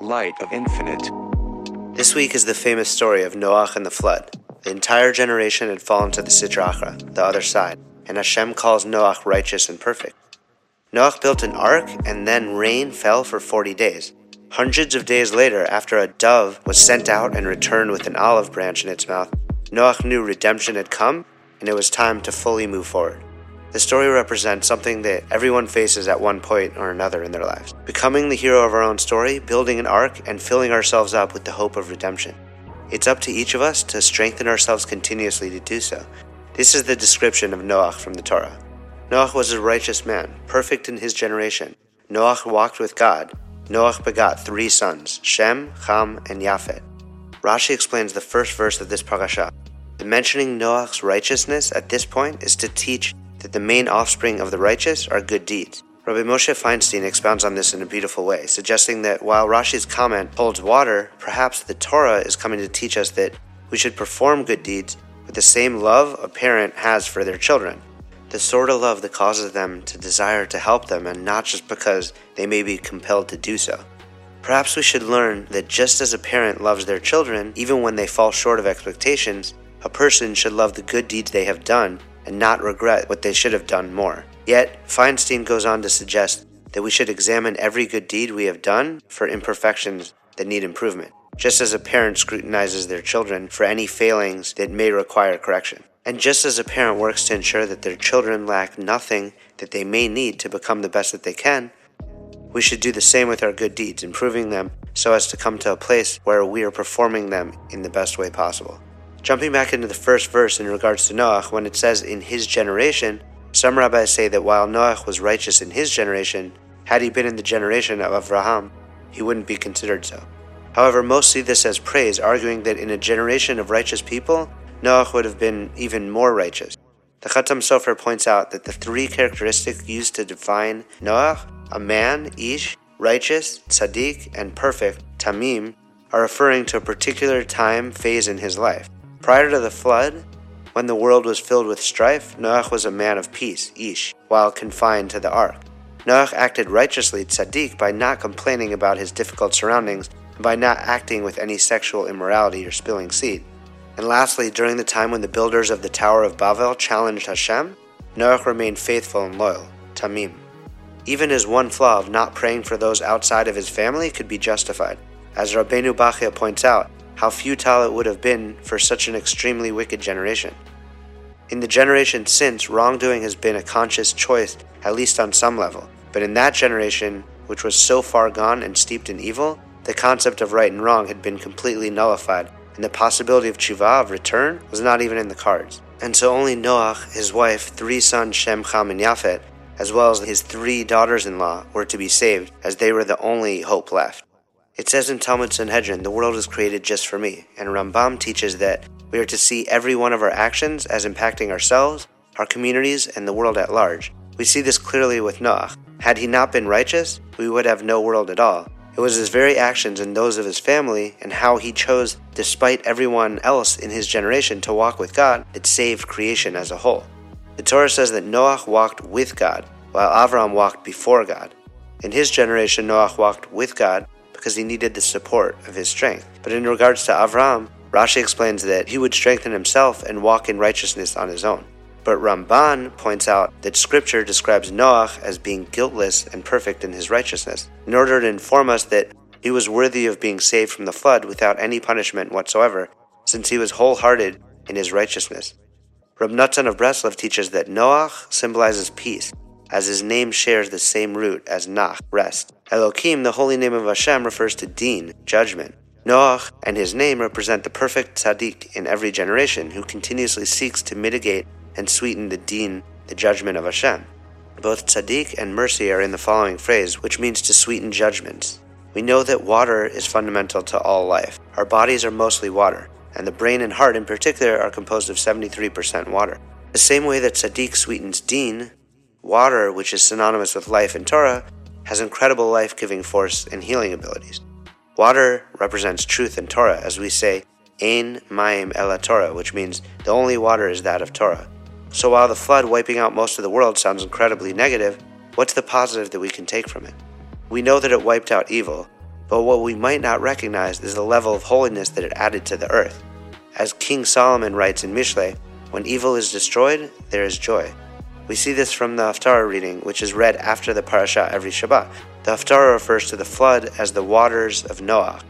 light of infinite. This week is the famous story of Noach and the flood. The entire generation had fallen to the Sitra Achra, the other side, and Hashem calls Noach righteous and perfect. Noach built an ark, and then rain fell for 40 days. Hundreds of days later, after a dove was sent out and returned with an olive branch in its mouth, Noach knew redemption had come, and it was time to fully move forward. The story represents something that everyone faces at one point or another in their lives becoming the hero of our own story, building an ark, and filling ourselves up with the hope of redemption. It's up to each of us to strengthen ourselves continuously to do so. This is the description of Noach from the Torah. Noach was a righteous man, perfect in his generation. Noach walked with God. Noach begot three sons, Shem, Ham, and Yafet. Rashi explains the first verse of this parasha. The mentioning Noach's righteousness at this point is to teach that the main offspring of the righteous are good deeds. Rabbi Moshe Feinstein expounds on this in a beautiful way, suggesting that while Rashi's comment holds water, perhaps the Torah is coming to teach us that we should perform good deeds with the same love a parent has for their children. The sort of love that causes them to desire to help them and not just because they may be compelled to do so. Perhaps we should learn that just as a parent loves their children, even when they fall short of expectations, a person should love the good deeds they have done and not regret what they should have done more. Yet, Feinstein goes on to suggest that we should examine every good deed we have done for imperfections that need improvement, just as a parent scrutinizes their children for any failings that may require correction. And just as a parent works to ensure that their children lack nothing that they may need to become the best that they can, we should do the same with our good deeds, improving them so as to come to a place where we are performing them in the best way possible. Jumping back into the first verse in regards to Noach, when it says in his generation, some rabbis say that while Noach was righteous in his generation, had he been in the generation of Avraham, he wouldn't be considered so. However, most see this as praise, arguing that in a generation of righteous people, Noach would have been even more righteous. The Khatam Sofer points out that the three characteristics used to define Noach, a man, Ish, righteous, tzaddik, and perfect, Tamim, are referring to a particular time phase in his life. Prior to the flood, when the world was filled with strife, Noach was a man of peace, Ish, while confined to the ark. Noach acted righteously, tzaddik, by not complaining about his difficult surroundings and by not acting with any sexual immorality or spilling seed. And lastly, during the time when the builders of the Tower of Babel challenged Hashem, Noach remained faithful and loyal, Tamim. Even his one flaw of not praying for those outside of his family could be justified. As Rabbeinu Bachya points out, how futile it would have been for such an extremely wicked generation. In the generation since, wrongdoing has been a conscious choice, at least on some level. But in that generation, which was so far gone and steeped in evil, the concept of right and wrong had been completely nullified, and the possibility of tshuva, of return, was not even in the cards. And so only Noach, his wife, three sons Shem, Ham, and Yafet, as well as his three daughters in law, were to be saved, as they were the only hope left. It says in Talmud Sanhedrin, the world was created just for me, and Rambam teaches that we are to see every one of our actions as impacting ourselves, our communities, and the world at large. We see this clearly with Noach. Had he not been righteous, we would have no world at all. It was his very actions and those of his family, and how he chose, despite everyone else in his generation, to walk with God, that saved creation as a whole. The Torah says that Noach walked with God, while Avram walked before God. In his generation, Noach walked with God, because he needed the support of his strength. But in regards to Avram, Rashi explains that he would strengthen himself and walk in righteousness on his own. But Ramban points out that Scripture describes Noach as being guiltless and perfect in his righteousness, in order to inform us that he was worthy of being saved from the flood without any punishment whatsoever, since he was wholehearted in his righteousness. Rab Natan of Breslov teaches that Noach symbolizes peace, as his name shares the same root as Nach, rest. Elohim, the holy name of Hashem, refers to Din, judgment. Noach and his name represent the perfect tzaddik in every generation who continuously seeks to mitigate and sweeten the din, the judgment of Hashem. Both tzaddik and mercy are in the following phrase, which means to sweeten judgments. We know that water is fundamental to all life. Our bodies are mostly water, and the brain and heart in particular are composed of 73% water. The same way that tzaddik sweetens din, Water, which is synonymous with life in Torah, has incredible life giving force and healing abilities. Water represents truth in Torah, as we say, Ein Mayim Ela Torah, which means the only water is that of Torah. So while the flood wiping out most of the world sounds incredibly negative, what's the positive that we can take from it? We know that it wiped out evil, but what we might not recognize is the level of holiness that it added to the earth. As King Solomon writes in Mishle, when evil is destroyed, there is joy. We see this from the Haftarah reading, which is read after the parasha every Shabbat. The Haftarah refers to the flood as the waters of Noach.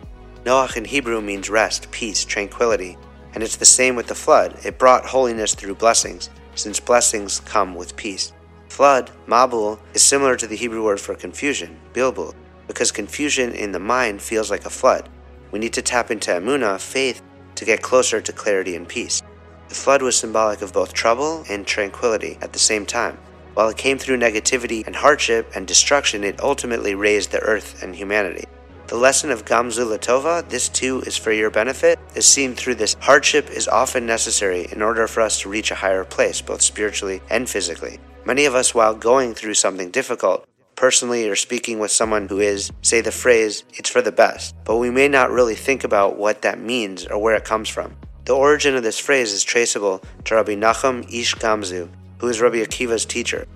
Noach in Hebrew means rest, peace, tranquility, and it's the same with the flood. It brought holiness through blessings, since blessings come with peace. Flood, Mabul, is similar to the Hebrew word for confusion, Bilbul, because confusion in the mind feels like a flood. We need to tap into Emunah, faith, to get closer to clarity and peace. The flood was symbolic of both trouble and tranquility at the same time. While it came through negativity and hardship and destruction, it ultimately raised the earth and humanity. The lesson of Gamzu Latova, this too is for your benefit, is seen through this hardship is often necessary in order for us to reach a higher place, both spiritually and physically. Many of us, while going through something difficult, personally or speaking with someone who is, say the phrase, it's for the best, but we may not really think about what that means or where it comes from. The origin of this phrase is traceable to Rabbi Nachum Ish Gamzu, who is Rabbi Akiva's teacher.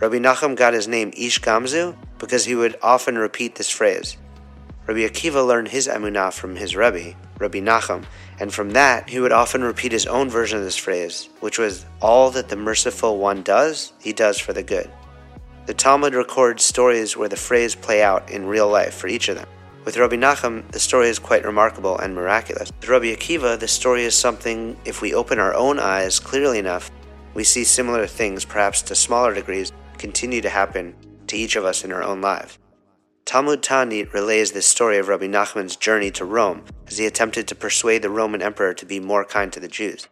Rabbi Nachum got his name Ish Gamzu because he would often repeat this phrase. Rabbi Akiva learned his emunah from his Rebbe, Rabbi Nachum, and from that he would often repeat his own version of this phrase, which was, All that the merciful one does, he does for the good. The Talmud records stories where the phrase play out in real life for each of them. With Rabbi Nachum, the story is quite remarkable and miraculous. With Rabbi Akiva, the story is something, if we open our own eyes clearly enough, we see similar things, perhaps to smaller degrees, continue to happen to each of us in our own lives. Talmud Ta'anit relays this story of Rabbi Nachman's journey to Rome as he attempted to persuade the Roman emperor to be more kind to the Jews.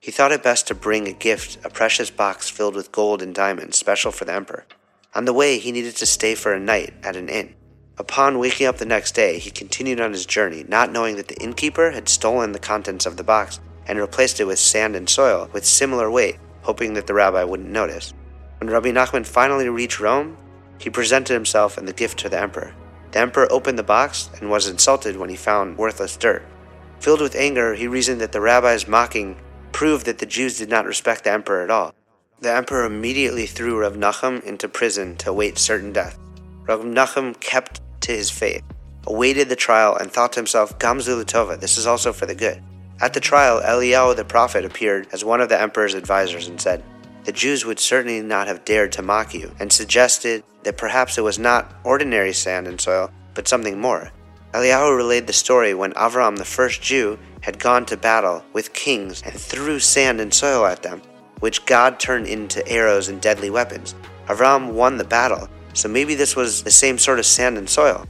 He thought it best to bring a gift, a precious box filled with gold and diamonds, special for the emperor. On the way, he needed to stay for a night at an inn. Upon waking up the next day, he continued on his journey, not knowing that the innkeeper had stolen the contents of the box and replaced it with sand and soil with similar weight, hoping that the rabbi wouldn't notice. When Rabbi Nachman finally reached Rome, he presented himself and the gift to the emperor. The emperor opened the box and was insulted when he found worthless dirt. Filled with anger, he reasoned that the rabbi's mocking proved that the Jews did not respect the emperor at all. The emperor immediately threw Rav Nachum into prison to await certain death. Rav Nachum kept to his faith, awaited the trial, and thought to himself, Gamzu Latova, this is also for the good. At the trial, Eliyahu the prophet appeared as one of the emperor's advisors and said, the Jews would certainly not have dared to mock you, and suggested that perhaps it was not ordinary sand and soil, but something more. Eliyahu relayed the story when Avram, the first Jew, had gone to battle with kings and threw sand and soil at them, which God turned into arrows and deadly weapons. Avram won the battle, so maybe this was the same sort of sand and soil.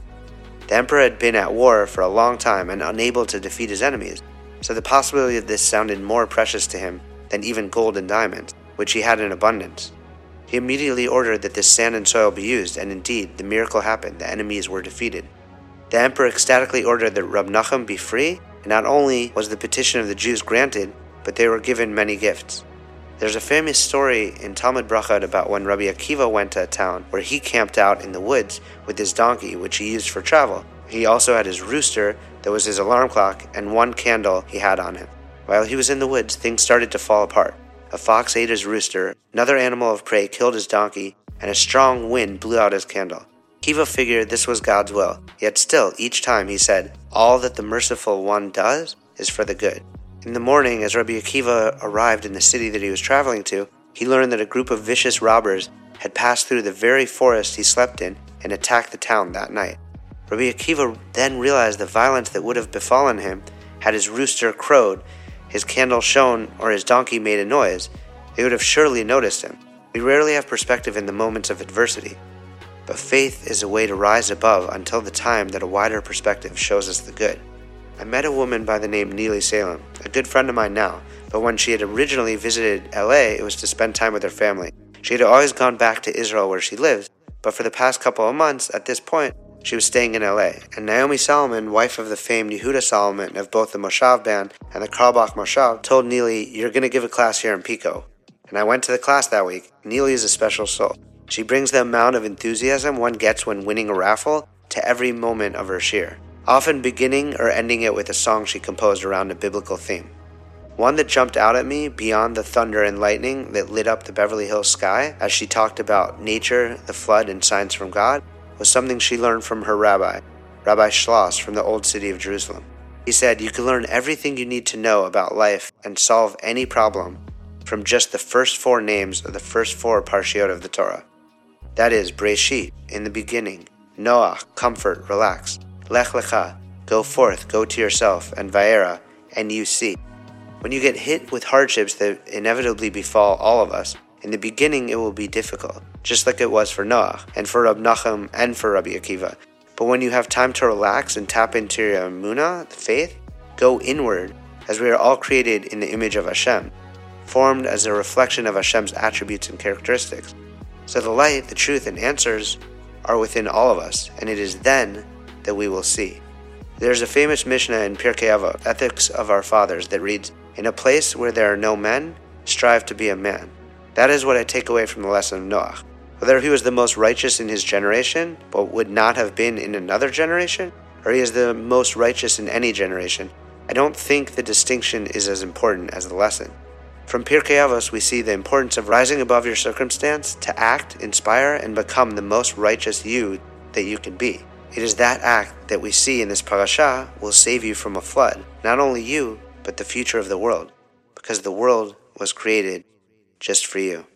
The emperor had been at war for a long time and unable to defeat his enemies, so the possibility of this sounded more precious to him than even gold and diamonds, which he had in abundance. He immediately ordered that this sand and soil be used, and indeed, the miracle happened. The enemies were defeated. The emperor ecstatically ordered that Rab Nachum be free, and not only was the petition of the Jews granted, but they were given many gifts. There's a famous story in Talmud Brachot about when Rabbi Akiva went to a town where he camped out in the woods with his donkey, which he used for travel. He also had his rooster that was his alarm clock and one candle he had on him. While he was in the woods, things started to fall apart. A fox ate his rooster, another animal of prey killed his donkey, and a strong wind blew out his candle. Kiva figured this was God's will, yet still, each time he said, All that the merciful one does is for the good. In the morning, as Rabbi Akiva arrived in the city that he was traveling to, he learned that a group of vicious robbers had passed through the very forest he slept in and attacked the town that night. Rabbi Akiva then realized the violence that would have befallen him had his rooster crowed his candle shone, or his donkey made a noise, they would have surely noticed him. We rarely have perspective in the moments of adversity, but faith is a way to rise above until the time that a wider perspective shows us the good. I met a woman by the name Neely Salem, a good friend of mine now, but when she had originally visited LA, it was to spend time with her family. She had always gone back to Israel where she lives, but for the past couple of months, at this point, she was staying in LA, and Naomi Solomon, wife of the famed Yehuda Solomon of both the Moshav band and the Carlebach Moshav, told Neely, You're going to give a class here in Pico. And I went to the class that week. Neely is a special soul. She brings the amount of enthusiasm one gets when winning a raffle to every moment of her shiur, often beginning or ending it with a song she composed around a biblical theme. One that jumped out at me beyond the thunder and lightning that lit up the Beverly Hills sky as she talked about nature, the flood, and signs from God was something she learned from her rabbi. Rabbi Schloss from the Old City of Jerusalem. He said, You can learn everything you need to know about life and solve any problem from just the first four names of the first four parshiot of the Torah. That is, Breshit, in the beginning, Noach, comfort, relax, Lech Lecha, go forth, go to yourself, and Vaera, and you see. When you get hit with hardships that inevitably befall all of us, in the beginning it will be difficult, just like it was for Noach, and for Rab Nachum, and for Rabbi Akiva. But when you have time to relax and tap into your Amunah, the faith, go inward, as we are all created in the image of Hashem, formed as a reflection of Hashem's attributes and characteristics. So the light, the truth, and answers are within all of us, and it is then that we will see. There's a famous Mishnah in Pirkei Avot, Ethics of Our Fathers, that reads, In a place where there are no men, strive to be a man. That is what I take away from the lesson of Noach. Whether he was the most righteous in his generation, but would not have been in another generation, or he is the most righteous in any generation, I don't think the distinction is as important as the lesson. From Pirkei Avos, we see the importance of rising above your circumstance to act, inspire, and become the most righteous you that you can be. It is that act that we see in this parasha will save you from a flood, not only you, but the future of the world, because the world was created just for you.